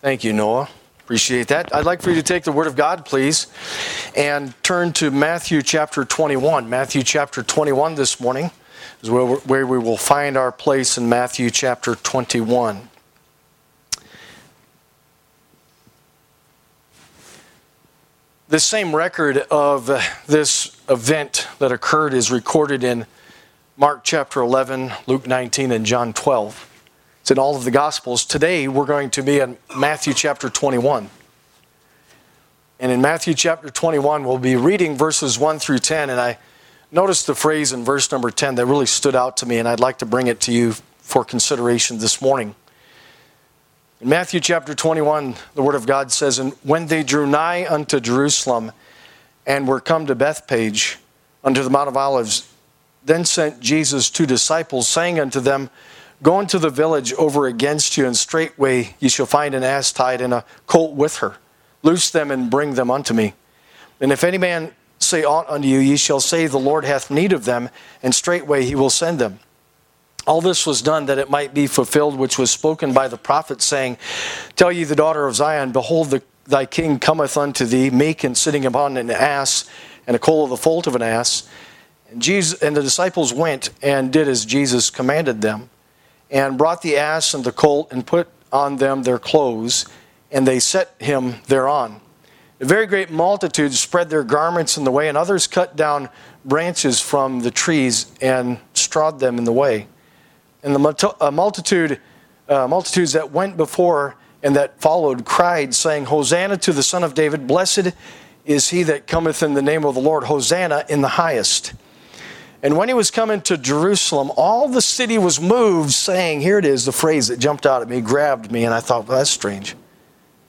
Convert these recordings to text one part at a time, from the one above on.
Thank you, Noah. Appreciate that. I'd like for you to take the Word of God, please, and turn to Matthew chapter 21. Matthew chapter 21 this morning is where, we will find our place in Matthew chapter 21. This same record of this event that occurred is recorded in Mark chapter 11, Luke 19, and John 12. It's in all of the Gospels. Today we're going to be in Matthew chapter 21. And in Matthew chapter 21, we'll be reading verses 1 through 10. And I noticed the phrase in verse number 10 that really stood out to me, and I'd like to bring it to you for consideration this morning. In Matthew chapter 21, the Word of God says, And when they drew nigh unto Jerusalem and were come to Bethphage, unto the Mount of Olives, then sent Jesus two disciples, saying unto them, Go into the village over against you, and straightway ye shall find an ass tied and a colt with her. Loose them and bring them unto me. And if any man say aught unto you, ye shall say, The Lord hath need of them, and straightway he will send them. All this was done that it might be fulfilled which was spoken by the prophet, saying, Tell ye the daughter of Zion, Behold, the, thy king cometh unto thee, meek and sitting upon an ass, and a colt of the foal of an ass. And, Jesus, and the disciples went and did as Jesus commanded them, and brought the ass and the colt, and put on them their clothes, and they set him thereon. A very great multitude spread their garments in the way, and others cut down branches from the trees and strawed them in the way. And the multitude, uh, multitudes that went before and that followed cried, saying, Hosanna to the Son of David, blessed is he that cometh in the name of the Lord, Hosanna in the highest. And when he was coming to Jerusalem, all the city was moved, saying, Here it is, the phrase that jumped out at me, grabbed me, and I thought, well, that's strange.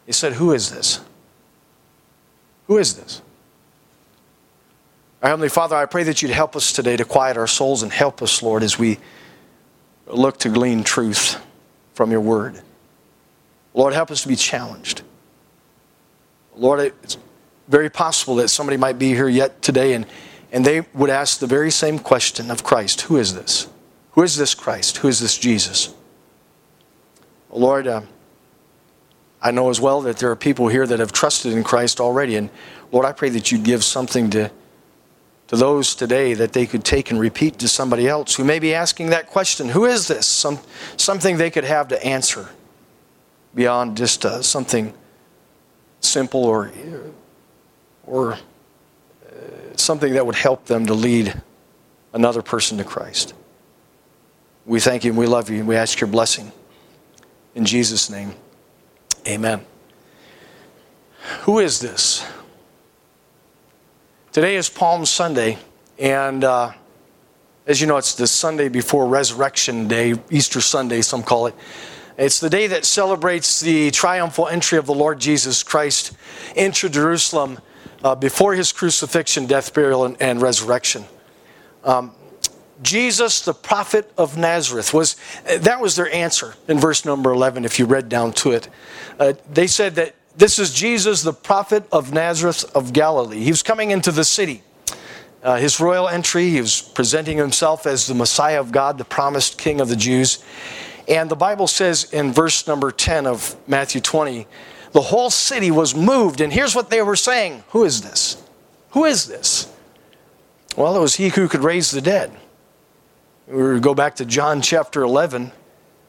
He said, Who is this? Who is this? Our Heavenly Father, I pray that you'd help us today to quiet our souls and help us, Lord, as we look to glean truth from your word. Lord, help us to be challenged. Lord, it's very possible that somebody might be here yet today and, and they would ask the very same question of Christ Who is this? Who is this Christ? Who is this Jesus? Lord, uh, I know as well that there are people here that have trusted in Christ already. And Lord, I pray that you'd give something to to those today that they could take and repeat to somebody else who may be asking that question Who is this? Some, something they could have to answer beyond just uh, something simple or, or something that would help them to lead another person to Christ. We thank you and we love you and we ask your blessing. In Jesus' name, amen. Who is this? Today is Palm Sunday, and uh, as you know, it's the Sunday before Resurrection Day, Easter Sunday, some call it. It's the day that celebrates the triumphal entry of the Lord Jesus Christ into Jerusalem uh, before his crucifixion, death, burial, and, and resurrection. Um, Jesus, the prophet of Nazareth, was that was their answer in verse number 11, if you read down to it. Uh, they said that this is Jesus, the prophet of Nazareth of Galilee. He was coming into the city. Uh, his royal entry, he was presenting himself as the Messiah of God, the promised King of the Jews. And the Bible says in verse number 10 of Matthew 20, the whole city was moved. And here's what they were saying Who is this? Who is this? Well, it was he who could raise the dead. We go back to John chapter 11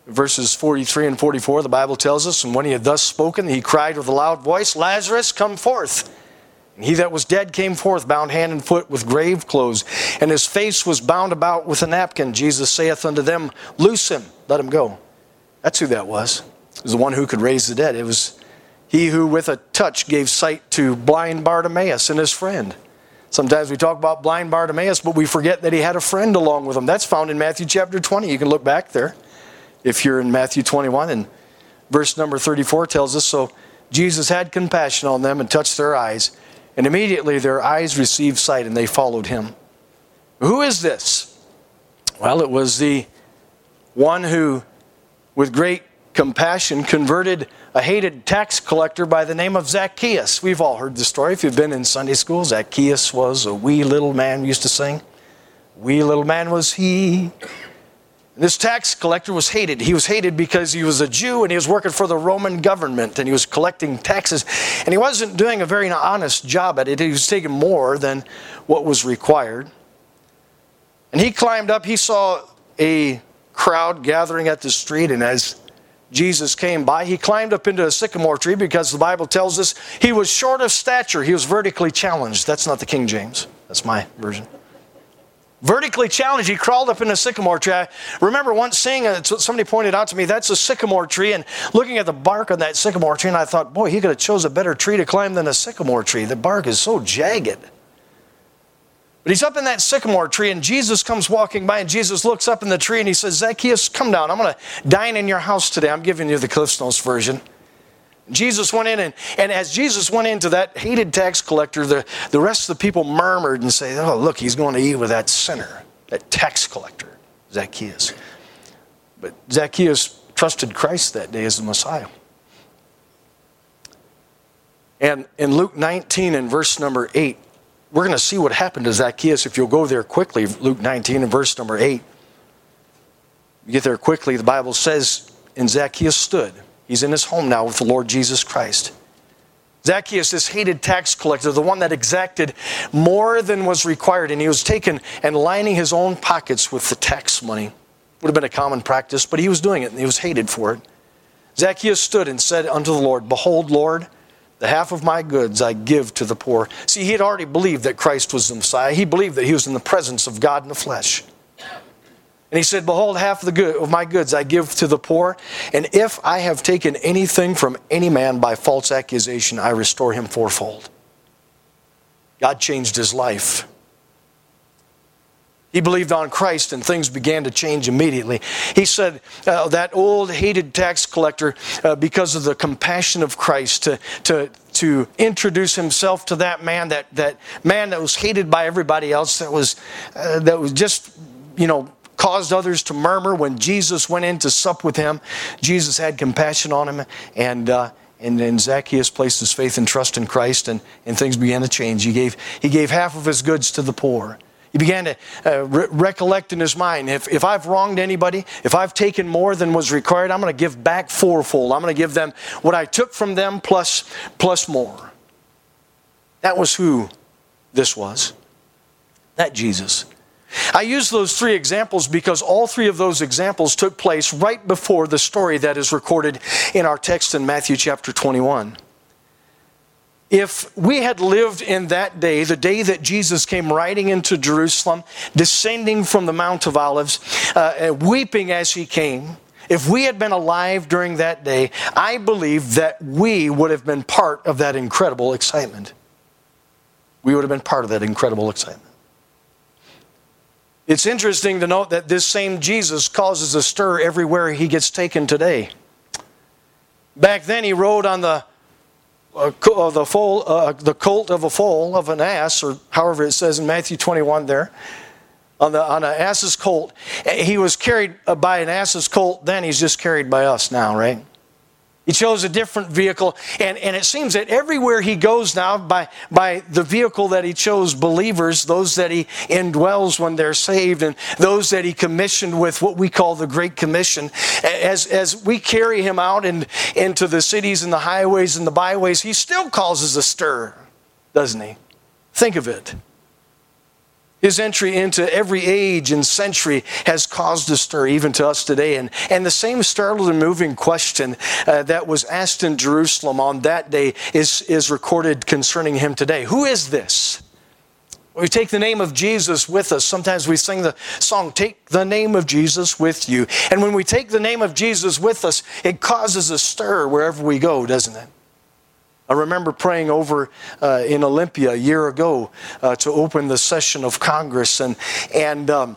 verses 43 and 44, the Bible tells us, And when he had thus spoken, he cried with a loud voice, Lazarus, come forth. And he that was dead came forth, bound hand and foot with grave clothes, and his face was bound about with a napkin. Jesus saith unto them, Loose him, let him go. That's who that was. It was the one who could raise the dead. It was he who with a touch gave sight to blind Bartimaeus and his friend. Sometimes we talk about blind Bartimaeus, but we forget that he had a friend along with him. That's found in Matthew chapter 20. You can look back there if you're in Matthew 21 and verse number 34 tells us so Jesus had compassion on them and touched their eyes and immediately their eyes received sight and they followed him. Who is this? Well, it was the one who with great compassion converted a hated tax collector by the name of Zacchaeus. We've all heard the story if you've been in Sunday school. Zacchaeus was a wee little man we used to sing. Wee little man was he This tax collector was hated. He was hated because he was a Jew and he was working for the Roman government and he was collecting taxes. And he wasn't doing a very honest job at it. He was taking more than what was required. And he climbed up, he saw a crowd gathering at the street, and as Jesus came by, he climbed up into a sycamore tree because the Bible tells us he was short of stature. He was vertically challenged. That's not the King James, that's my version. Vertically challenged, he crawled up in a sycamore tree. I remember once seeing it, somebody pointed out to me, that's a sycamore tree, and looking at the bark on that sycamore tree, and I thought, boy, he could have chose a better tree to climb than a sycamore tree. The bark is so jagged. But he's up in that sycamore tree, and Jesus comes walking by, and Jesus looks up in the tree and he says, Zacchaeus, come down. I'm going to dine in your house today. I'm giving you the Cliff Notes version. Jesus went in, and, and as Jesus went into that hated tax collector, the, the rest of the people murmured and say, Oh, look, he's going to eat with that sinner, that tax collector, Zacchaeus. But Zacchaeus trusted Christ that day as the Messiah. And in Luke 19 and verse number 8, we're going to see what happened to Zacchaeus if you'll go there quickly, Luke 19 and verse number 8. You get there quickly, the Bible says, and Zacchaeus stood. He's in his home now with the Lord Jesus Christ. Zacchaeus, this hated tax collector, the one that exacted more than was required, and he was taken and lining his own pockets with the tax money. Would have been a common practice, but he was doing it and he was hated for it. Zacchaeus stood and said unto the Lord, Behold, Lord, the half of my goods I give to the poor. See, he had already believed that Christ was the Messiah. He believed that he was in the presence of God in the flesh. And he said, Behold, half of, the good, of my goods I give to the poor. And if I have taken anything from any man by false accusation, I restore him fourfold. God changed his life. He believed on Christ and things began to change immediately. He said uh, that old hated tax collector, uh, because of the compassion of Christ, to, to, to introduce himself to that man, that, that man that was hated by everybody else, that was, uh, that was just, you know, caused others to murmur when Jesus went in to sup with him. Jesus had compassion on him and, uh, and then Zacchaeus placed his faith and trust in Christ, and, and things began to change. He gave, he gave half of his goods to the poor. He began to uh, re- recollect in his mind if, if I've wronged anybody, if I've taken more than was required, I'm going to give back fourfold. I'm going to give them what I took from them plus, plus more. That was who this was. That Jesus. I use those three examples because all three of those examples took place right before the story that is recorded in our text in Matthew chapter 21 if we had lived in that day, the day that Jesus came riding into Jerusalem, descending from the Mount of Olives, uh, weeping as he came, if we had been alive during that day, I believe that we would have been part of that incredible excitement. We would have been part of that incredible excitement. It's interesting to note that this same Jesus causes a stir everywhere he gets taken today. Back then, he rode on the uh, the, foal, uh, the colt of a foal of an ass, or however it says in Matthew 21 there, on, the, on an ass's colt. He was carried by an ass's colt, then he's just carried by us now, right? He chose a different vehicle, and, and it seems that everywhere he goes now, by, by the vehicle that he chose, believers, those that he indwells when they're saved, and those that he commissioned with what we call the Great Commission, as, as we carry him out in, into the cities and the highways and the byways, he still causes a stir, doesn't he? Think of it. His entry into every age and century has caused a stir, even to us today. And, and the same startled and moving question uh, that was asked in Jerusalem on that day is, is recorded concerning him today. Who is this? We take the name of Jesus with us. Sometimes we sing the song, Take the name of Jesus with you. And when we take the name of Jesus with us, it causes a stir wherever we go, doesn't it? I remember praying over uh, in Olympia a year ago uh, to open the session of Congress, and and um,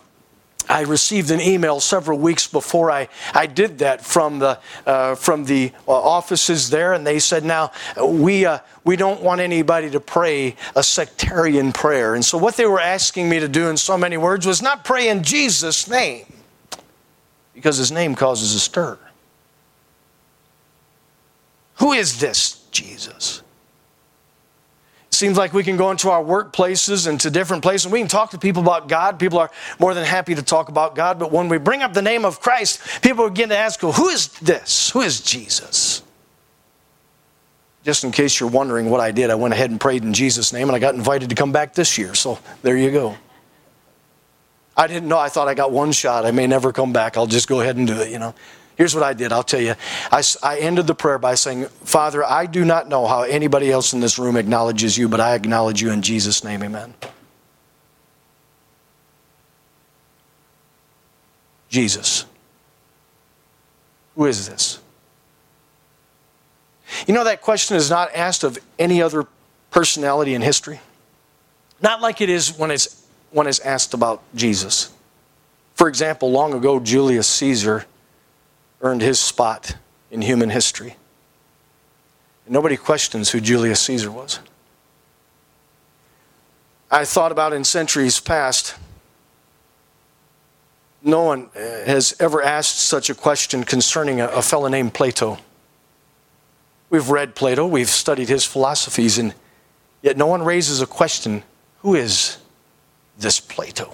I received an email several weeks before I, I did that from the uh, from the uh, offices there, and they said, "Now we uh, we don't want anybody to pray a sectarian prayer." And so what they were asking me to do in so many words was not pray in Jesus' name, because His name causes a stir. Who is this Jesus. It seems like we can go into our workplaces and to different places. and We can talk to people about God. People are more than happy to talk about God. But when we bring up the name of Christ, people begin to ask, well, who is this? Who is Jesus? Just in case you're wondering what I did, I went ahead and prayed in Jesus' name and I got invited to come back this year. So there you go. I didn't know. I thought I got one shot. I may never come back. I'll just go ahead and do it, you know. Here's what I did. I'll tell you. I, I ended the prayer by saying, Father, I do not know how anybody else in this room acknowledges you, but I acknowledge you in Jesus' name. Amen. Jesus. Who is this? You know, that question is not asked of any other personality in history. Not like it is when it's, when it's asked about Jesus. For example, long ago, Julius Caesar earned his spot in human history. And nobody questions who Julius Caesar was. I thought about in centuries past, no one uh, has ever asked such a question concerning a, a fellow named Plato. We've read Plato, we've studied his philosophies, and yet no one raises a question who is this Plato?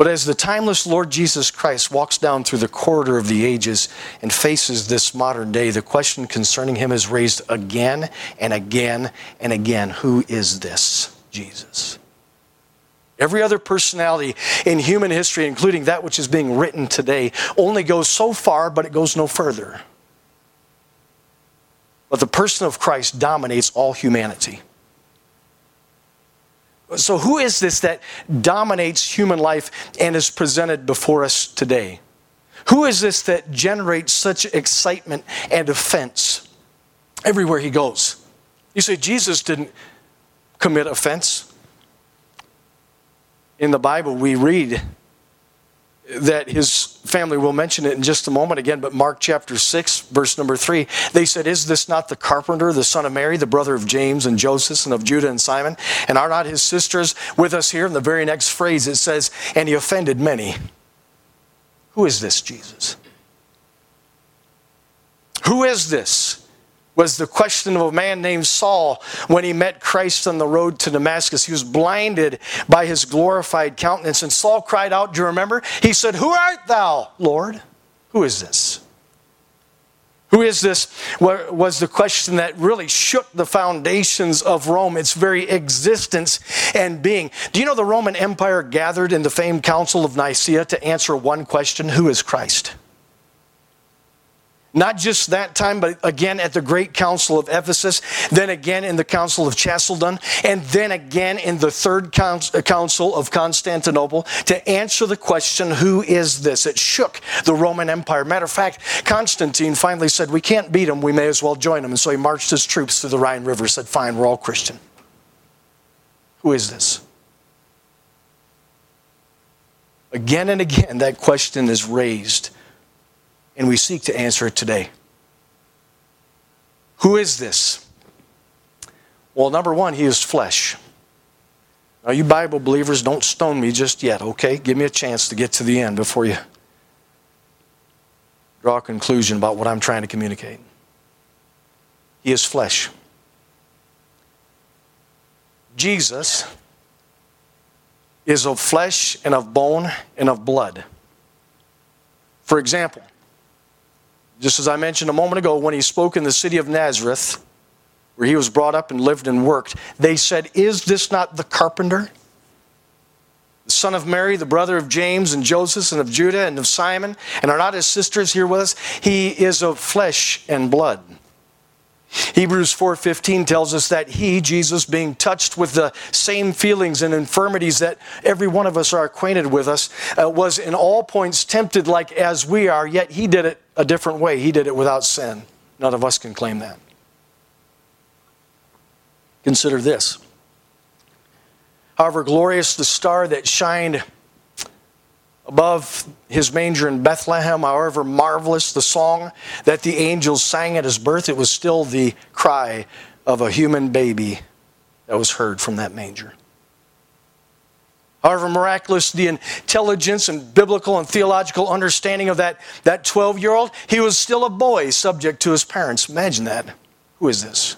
But as the timeless Lord Jesus Christ walks down through the corridor of the ages and faces this modern day, the question concerning him is raised again and again and again Who is this Jesus? Every other personality in human history, including that which is being written today, only goes so far, but it goes no further. But the person of Christ dominates all humanity. So, who is this that dominates human life and is presented before us today? Who is this that generates such excitement and offense everywhere he goes? You say Jesus didn't commit offense. In the Bible, we read that his family will mention it in just a moment again, but Mark chapter 6, verse number 3, they said, Is this not the carpenter, the son of Mary, the brother of James and Joseph and of Judah and Simon? And are not his sisters with us here? In the very next phrase, it says, And he offended many. Who is this Jesus? Who is this? Was the question of a man named Saul when he met Christ on the road to Damascus. He was blinded by his glorified countenance. And Saul cried out, Do you remember? He said, Who art thou, Lord? Who is this? Who is this? Was the question that really shook the foundations of Rome, its very existence and being. Do you know the Roman Empire gathered in the famed Council of Nicaea to answer one question Who is Christ? Not just that time, but again at the Great Council of Ephesus, then again in the Council of Chalcedon, and then again in the Third uh, Council of Constantinople to answer the question, Who is this? It shook the Roman Empire. Matter of fact, Constantine finally said, We can't beat them, we may as well join them. And so he marched his troops through the Rhine River, said, Fine, we're all Christian. Who is this? Again and again, that question is raised and we seek to answer it today. Who is this? Well, number one, he is flesh. Now, you Bible believers, don't stone me just yet, okay? Give me a chance to get to the end before you draw a conclusion about what I'm trying to communicate. He is flesh. Jesus is of flesh and of bone and of blood. For example, just as I mentioned a moment ago, when he spoke in the city of Nazareth, where he was brought up and lived and worked, they said, Is this not the carpenter? The son of Mary, the brother of James and Joseph and of Judah and of Simon, and are not his sisters here with us? He is of flesh and blood. Hebrews 4:15 tells us that he Jesus being touched with the same feelings and infirmities that every one of us are acquainted with us uh, was in all points tempted like as we are yet he did it a different way. He did it without sin. None of us can claim that. Consider this. However glorious the star that shined above his manger in Bethlehem, however marvelous the song that the angels sang at his birth, it was still the cry of a human baby that was heard from that manger. However miraculous the intelligence and biblical and theological understanding of that, that 12 year old, he was still a boy subject to his parents. Imagine that. Who is this?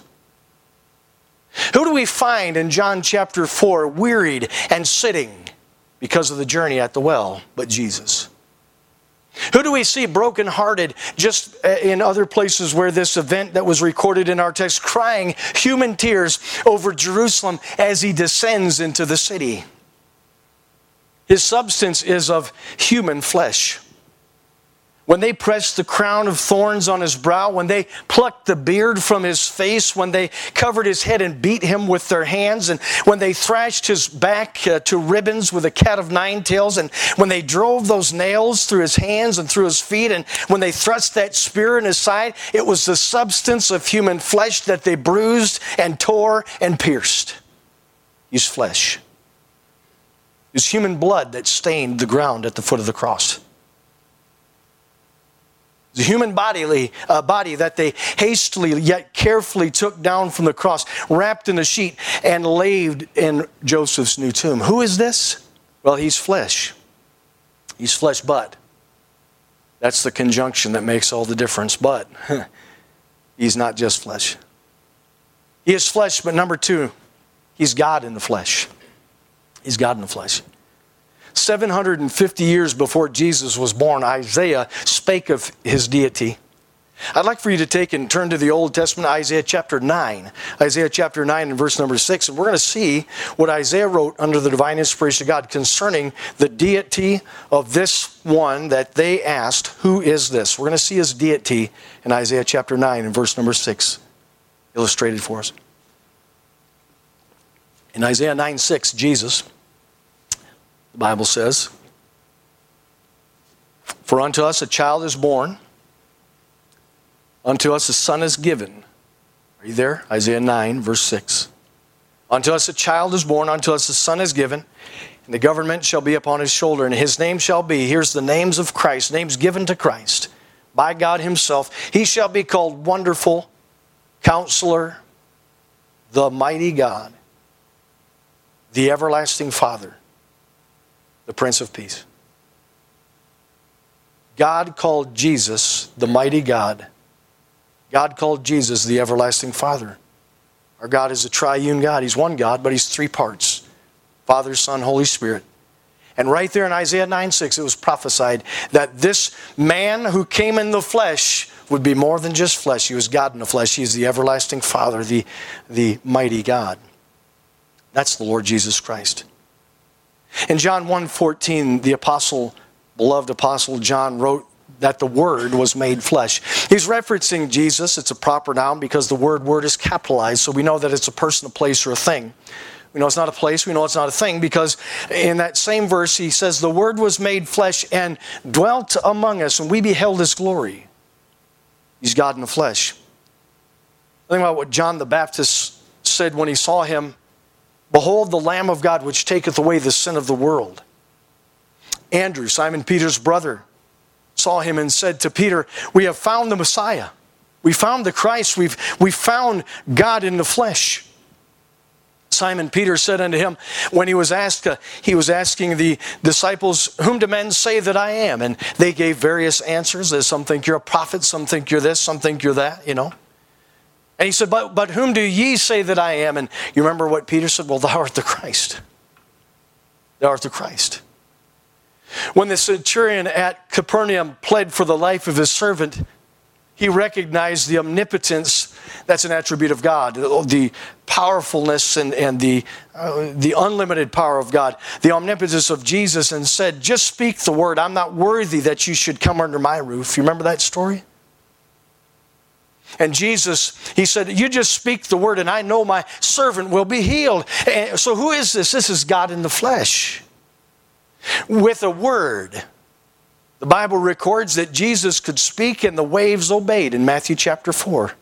Who do we find in John chapter 4 wearied and sitting because of the journey at the well but Jesus? Who do we see brokenhearted just uh, in other places where this event that was recorded in our text, crying human tears over Jerusalem as he descends into the city? His substance is of human flesh when they pressed the crown of thorns on his brow, when they plucked the beard from his face, when they covered his head and beat him with their hands, and when they thrashed his back uh, to ribbons with a cat of nine tails, and when they drove those nails through his hands and through his feet, and when they thrust that spear in his side, it was the substance of human flesh that they bruised and tore and pierced. His flesh. Was human blood that stained the ground at the foot of the cross. The human bodily, uh, body that they hastily yet carefully took down from the cross, wrapped in a sheet, and laid in Joseph's new tomb. Who is this? Well, he's flesh. He's flesh, but. That's the conjunction that makes all the difference. But he's not just flesh. He is flesh, but number two, he's God in the flesh. He's God in the flesh. 750 years before Jesus was born, Isaiah spake of his deity. I'd like for you to take and turn to the Old Testament, Isaiah chapter 9. Isaiah chapter 9 and verse number 6. And we're going to see what Isaiah wrote under the divine inspiration of God concerning the deity of this one that they asked, Who is this? We're going to see his deity in Isaiah chapter 9 and verse number 6, illustrated for us. In Isaiah 9 6, Jesus the Bible says. For unto us a child is born, unto us a son is given. Are you there? Isaiah 9, verse 6. Unto us a child is born, unto us a son is given, and the government shall be upon his shoulder, and his name shall be, here's the names of Christ, names given to Christ by God himself. He shall be called Wonderful, Counselor, the Mighty God, the Everlasting Father the Prince of Peace. God called Jesus the mighty God. God called Jesus the everlasting Father. Our God is a triune God. He's one God, but He's three parts Father, Son, Holy Spirit. And right there in Isaiah 9 6, it was prophesied that this man who came in the flesh would be more than just flesh. He was God in the flesh. He is the everlasting Father, the, the mighty God. That's the Lord Jesus Christ. In John 1:14, the apostle, beloved apostle John wrote that the word was made flesh. He's referencing Jesus. It's a proper noun because the word word is capitalized, so we know that it's a person, a place, or a thing. We know it's not a place, we know it's not a thing because in that same verse he says, The word was made flesh and dwelt among us, and we beheld his glory. He's God in the flesh. Think about what John the Baptist said when he saw him Behold the Lamb of God which taketh away the sin of the world. Andrew, Simon Peter's brother, saw him and said to Peter, We have found the Messiah. We found the Christ. We've, we found God in the flesh. Simon Peter said unto him, when he was asked, uh, he was asking the disciples, Whom do men say that I am? And they gave various answers. Some think you're a prophet, some think you're this, some think you're that, you know. And he said, but, but whom do ye say that I am? And you remember what Peter said? Well, thou art the Christ. Thou art the Christ. When the centurion at Capernaum pled for the life of his servant, he recognized the omnipotence that's an attribute of God, the powerfulness and, and the, uh, the unlimited power of God, the omnipotence of Jesus, and said, Just speak the word. I'm not worthy that you should come under my roof. You remember that story? And Jesus, he said, You just speak the word, and I know my servant will be healed. And so, who is this? This is God in the flesh. With a word. The Bible records that Jesus could speak and the waves obeyed in Matthew chapter 4.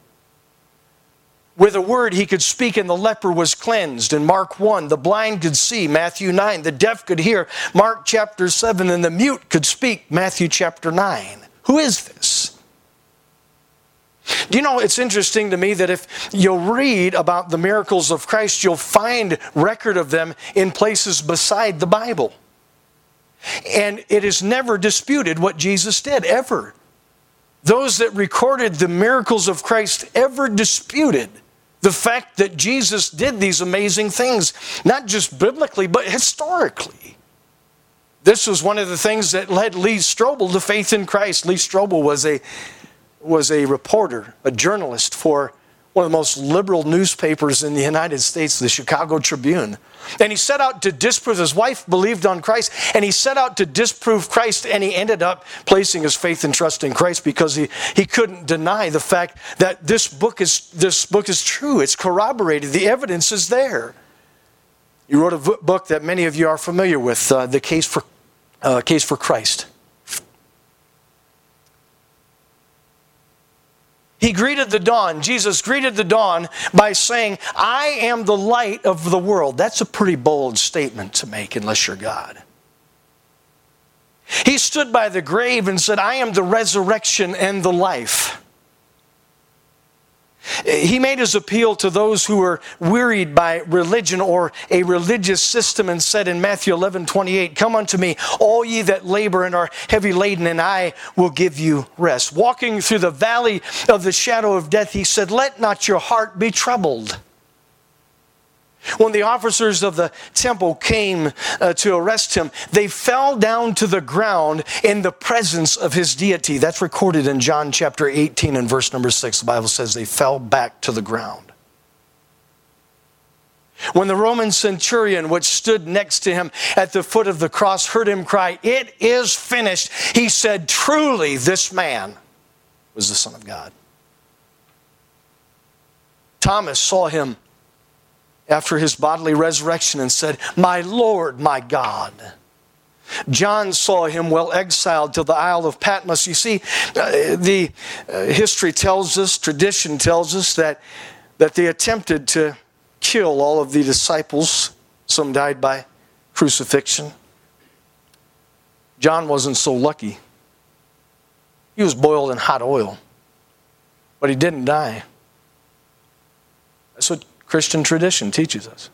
With a word, he could speak and the leper was cleansed in Mark 1. The blind could see, Matthew 9. The deaf could hear, Mark chapter 7. And the mute could speak, Matthew chapter 9. Who is this? Do you know, it's interesting to me that if you'll read about the miracles of Christ, you'll find record of them in places beside the Bible. And it is never disputed what Jesus did, ever. Those that recorded the miracles of Christ ever disputed The fact that Jesus did these amazing things, not just biblically, but historically. This was one of the things that led Lee Strobel to faith in Christ. Lee Strobel was a, was a reporter, a journalist for one of the most liberal newspapers in the United States, the Chicago Tribune. And he set out to disprove, his wife believed on Christ, and he set out to disprove Christ, and he ended up placing his faith and trust in Christ because he, he couldn't deny the fact that this book, is, this book is true. It's corroborated, the evidence is there. He wrote a book that many of you are familiar with, uh, The Case for, uh, Case for Christ. He greeted the dawn, Jesus greeted the dawn by saying, I am the light of the world. That's a pretty bold statement to make unless you're God. He stood by the grave and said, I am the resurrection and the life. He made his appeal to those who were wearied by religion or a religious system and said in Matthew 11 28, Come unto me, all ye that labor and are heavy laden, and I will give you rest. Walking through the valley of the shadow of death, he said, Let not your heart be troubled. When the officers of the temple came uh, to arrest him, they fell down to the ground in the presence of his deity. That's recorded in John chapter 18 and verse number 6. The Bible says they fell back to the ground. When the Roman centurion, which stood next to him at the foot of the cross, heard him cry, It is finished, he said, Truly, this man was the Son of God. Thomas saw him after his bodily resurrection and said, My Lord, my God. John saw him well exiled to the Isle of Patmos. You see, uh, the uh, history tells us, tradition tells us that, that they attempted to kill all of the disciples. Some died by crucifixion. John wasn't so lucky. He was boiled in hot oil, but he didn't die. That's what Christian tradition teaches us.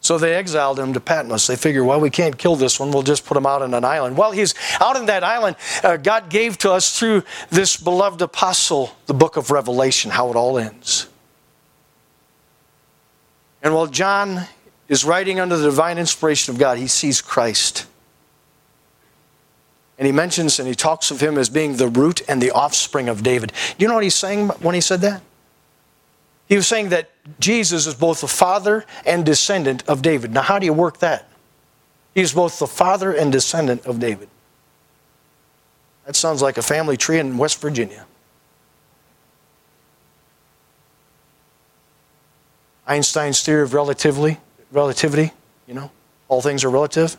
So they exiled him to Patmos. They figure, well, we can't kill this one. We'll just put him out on an island. While he's out on that island, uh, God gave to us through this beloved apostle the book of Revelation, how it all ends. And while John is writing under the divine inspiration of God, he sees Christ. And he mentions and he talks of him as being the root and the offspring of David. Do you know what he's saying when he said that? He was saying that Jesus is both the father and descendant of David. Now, how do you work that? He's both the father and descendant of David. That sounds like a family tree in West Virginia. Einstein's theory of relativity, relativity, you know, all things are relative.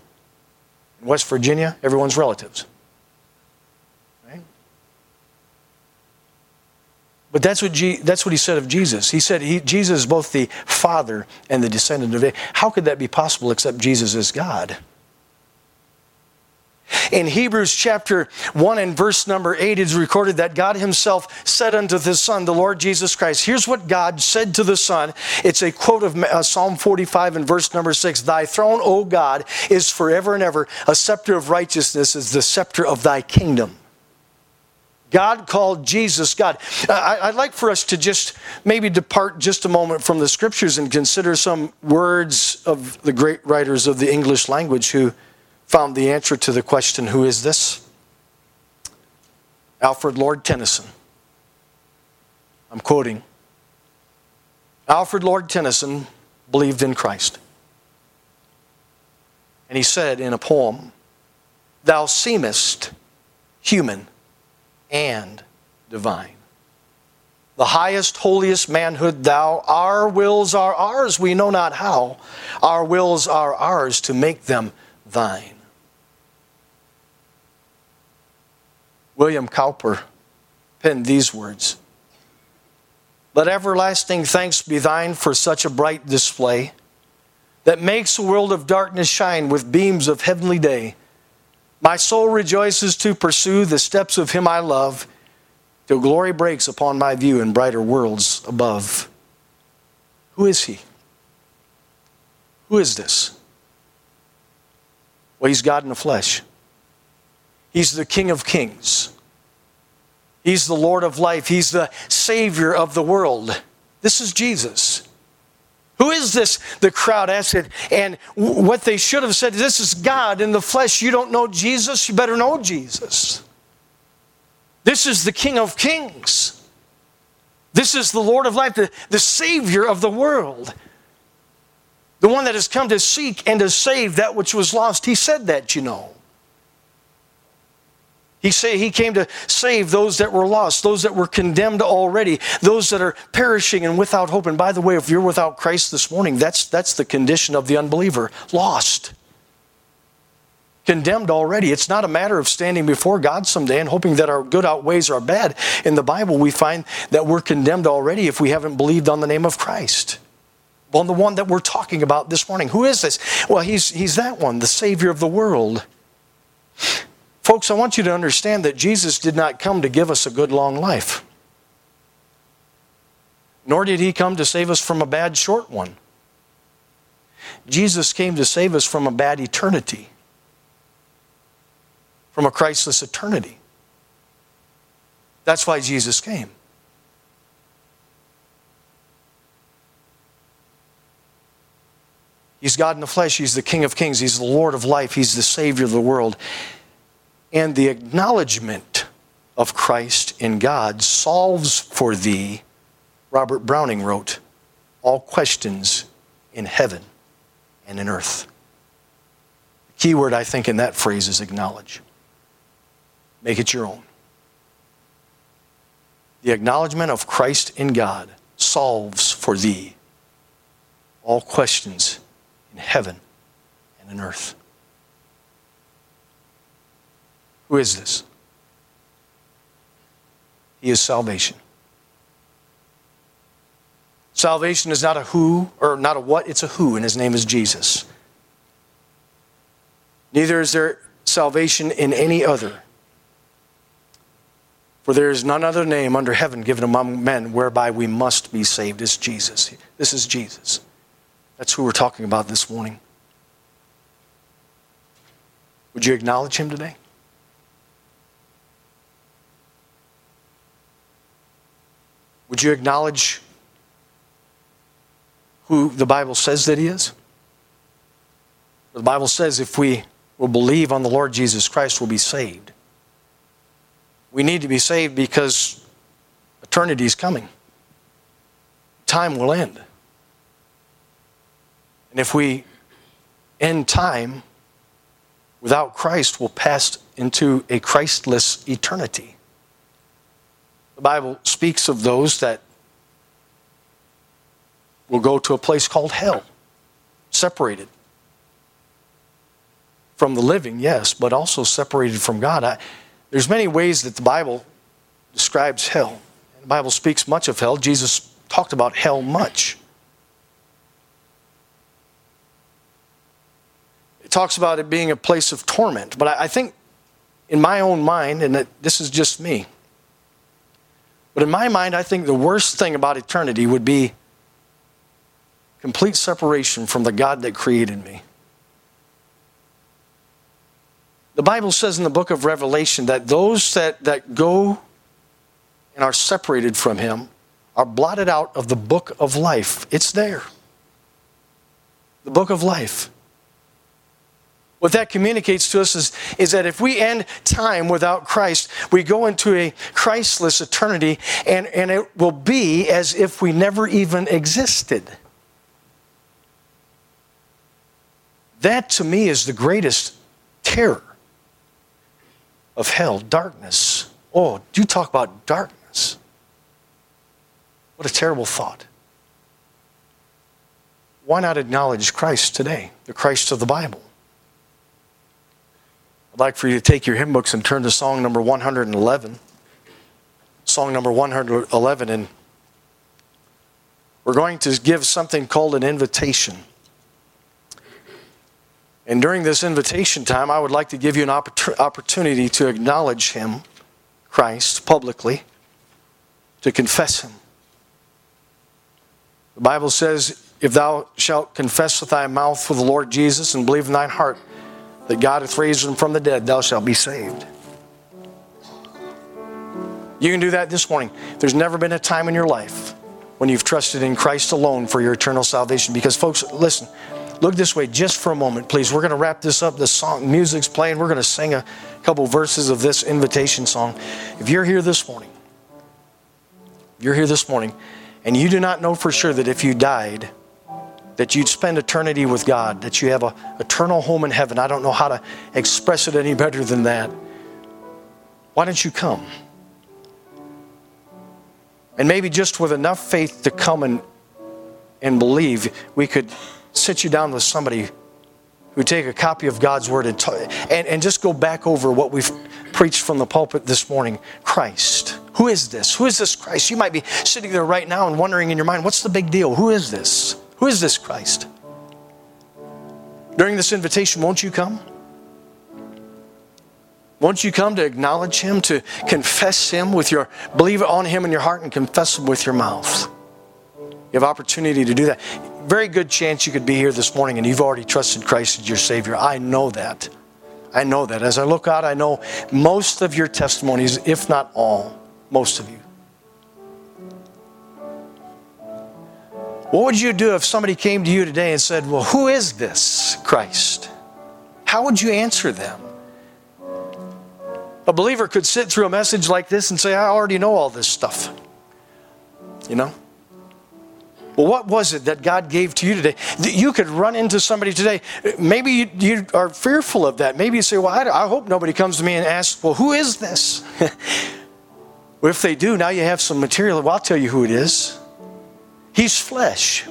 In West Virginia, everyone's relatives. But that's what, that's what he said of Jesus. He said he, Jesus is both the Father and the descendant of David. How could that be possible except Jesus is God? In Hebrews chapter 1 and verse number 8, it is recorded that God Himself said unto the Son, the Lord Jesus Christ. Here's what God said to the Son. It's a quote of uh, Psalm 45 and verse number 6 Thy throne, O God, is forever and ever. A scepter of righteousness is the scepter of thy kingdom. God called Jesus God. Uh, I'd like for us to just maybe depart just a moment from the scriptures and consider some words of the great writers of the English language who found the answer to the question, Who is this? Alfred Lord Tennyson. I'm quoting. Alfred Lord Tennyson believed in Christ. And he said in a poem, Thou seemest human and divine. The highest, holiest manhood, thou, our wills are ours, we know not how. Our wills are ours to make them thine. William Cowper penned these words Let everlasting thanks be thine for such a bright display that makes a world of darkness shine with beams of heavenly day. My soul rejoices to pursue the steps of him I love, till glory breaks upon my view in brighter worlds above. Who is he? Who is this? Well, he's God in the flesh. He's the King of kings. He's the Lord of life. He's the Savior of the world. This is Jesus. Who is this? The crowd asked it. And what they should have said, This is God in the flesh. You don't know Jesus? You better know Jesus. This is the King of Kings. This is the Lord of life, the, the Savior of the world. The one that has come to seek and to save that which was lost. He said that, you know. He say he came to save those that were lost, those that were condemned already, those that are perishing and without hope. And by the way, if you're without Christ this morning, that's that's the condition of the unbeliever, lost. Condemned already. It's not a matter of standing before God someday and hoping that our good outweighs our bad. In the Bible, we find that we're condemned already if we haven't believed on the name of Christ. Well, the one that we're talking about this morning. Who is this? Well, he's, he's that one, the Savior of the world. Folks, I want you to understand that Jesus did not come to give us a good long life, nor did he come to save us from a bad short one. Jesus came to save us from a bad eternity, from a Christless eternity. That's why Jesus came. He's God in the flesh. He's the King of kings. He's the Lord of life. He's the Savior of the world. And the acknowledgement of Christ in God solves for thee, Robert Browning wrote, all questions in heaven and in earth. The key word, I think, in that phrase is acknowledge. Make it your own. The acknowledgement of Christ in God solves for thee all questions in heaven and in earth. Who is this? He is salvation. Salvation is not a who or not a what, it's a who, and his name is Jesus. Neither is there salvation in any other. For there is none other name under heaven given among men whereby we must be saved. It's Jesus. This is Jesus. That's who we're talking about this morning. Would you acknowledge him today? Would you acknowledge who the Bible says that He is? The Bible says if we will believe on the Lord Jesus Christ, we'll be saved. We need to be saved because eternity is coming. Time will end. And if we end time without Christ, we'll pass into a Christless eternity. The Bible speaks of those that will go to a place called hell, separated from the living, yes, but also separated from God. I, there's many ways that the Bible describes hell. The Bible speaks much of hell. Jesus talked about hell much. It talks about it being a place of torment, but I, I think in my own mind, and this is just me, but in my mind, I think the worst thing about eternity would be complete separation from the God that created me. The Bible says in the book of Revelation that those that, that go and are separated from Him are blotted out of the book of life. It's there. The book of life. What that communicates to us is, is that if we end time without Christ, we go into a Christless eternity, and, and it will be as if we never even existed. That to me is the greatest terror of hell darkness. Oh, do talk about darkness? What a terrible thought. Why not acknowledge Christ today, the Christ of the Bible? I'd like for you to take your hymn books and turn to song number 111. Song number 111, and we're going to give something called an invitation. And during this invitation time, I would like to give you an opportunity to acknowledge Him, Christ, publicly, to confess Him. The Bible says, If thou shalt confess with thy mouth with the Lord Jesus and believe in thine heart that God hath raised him from the dead, thou shalt be saved. You can do that this morning. There's never been a time in your life when you've trusted in Christ alone for your eternal salvation. Because, folks, listen, look this way just for a moment, please. We're going to wrap this up. The song, music's playing. We're going to sing a couple verses of this invitation song. If you're here this morning, you're here this morning, and you do not know for sure that if you died, that you'd spend eternity with God, that you have an eternal home in heaven. I don't know how to express it any better than that. Why don't you come? And maybe just with enough faith to come and, and believe, we could sit you down with somebody who take a copy of God's Word and, t- and, and just go back over what we've preached from the pulpit this morning Christ. Who is this? Who is this Christ? You might be sitting there right now and wondering in your mind, what's the big deal? Who is this? Who is this Christ? During this invitation, won't you come? Won't you come to acknowledge Him, to confess Him with your, believe on Him in your heart and confess Him with your mouth? You have opportunity to do that. Very good chance you could be here this morning and you've already trusted Christ as your Savior. I know that. I know that. As I look out, I know most of your testimonies, if not all, most of you. What would you do if somebody came to you today and said, Well, who is this Christ? How would you answer them? A believer could sit through a message like this and say, I already know all this stuff. You know? Well, what was it that God gave to you today? That You could run into somebody today. Maybe you, you are fearful of that. Maybe you say, Well, I, I hope nobody comes to me and asks, Well, who is this? well, if they do, now you have some material. Well, I'll tell you who it is. He's flesh.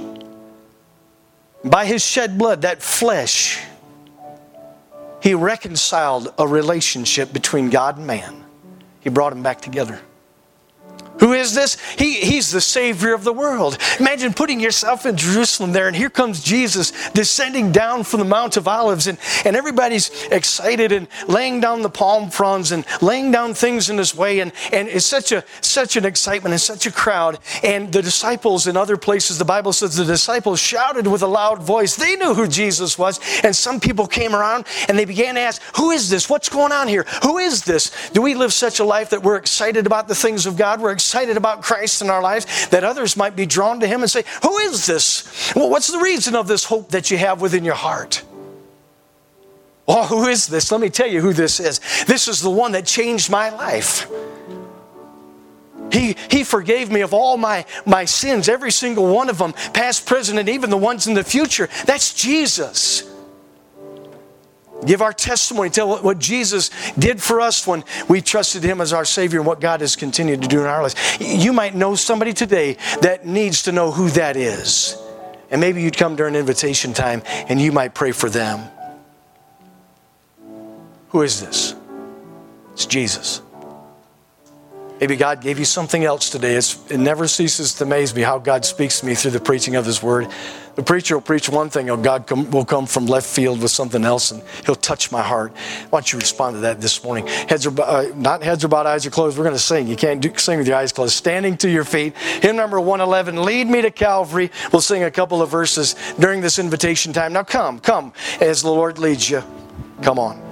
By his shed blood, that flesh, he reconciled a relationship between God and man. He brought them back together. Who is this? He, he's the Savior of the world. Imagine putting yourself in Jerusalem there, and here comes Jesus descending down from the Mount of Olives, and, and everybody's excited and laying down the palm fronds and laying down things in his way. And, and it's such, a, such an excitement and such a crowd. And the disciples in other places, the Bible says the disciples shouted with a loud voice. They knew who Jesus was. And some people came around and they began to ask, Who is this? What's going on here? Who is this? Do we live such a life that we're excited about the things of God? We're excited excited about Christ in our lives that others might be drawn to Him and say, Who is this? Well, what's the reason of this hope that you have within your heart? Oh, who is this? Let me tell you who this is. This is the one that changed my life. He, he forgave me of all my, my sins, every single one of them, past, present, and even the ones in the future. That's Jesus. Give our testimony, tell what Jesus did for us when we trusted Him as our Savior and what God has continued to do in our lives. You might know somebody today that needs to know who that is. And maybe you'd come during invitation time and you might pray for them. Who is this? It's Jesus. Maybe God gave you something else today. It's, it never ceases to amaze me how God speaks to me through the preaching of His Word. The preacher will preach one thing, and God come, will come from left field with something else, and He'll touch my heart. Why don't you respond to that this morning? Heads are uh, not heads are bowed, eyes are closed. We're going to sing. You can't do, sing with your eyes closed. Standing to your feet. Hymn number 111. Lead me to Calvary. We'll sing a couple of verses during this invitation time. Now come, come as the Lord leads you. Come on.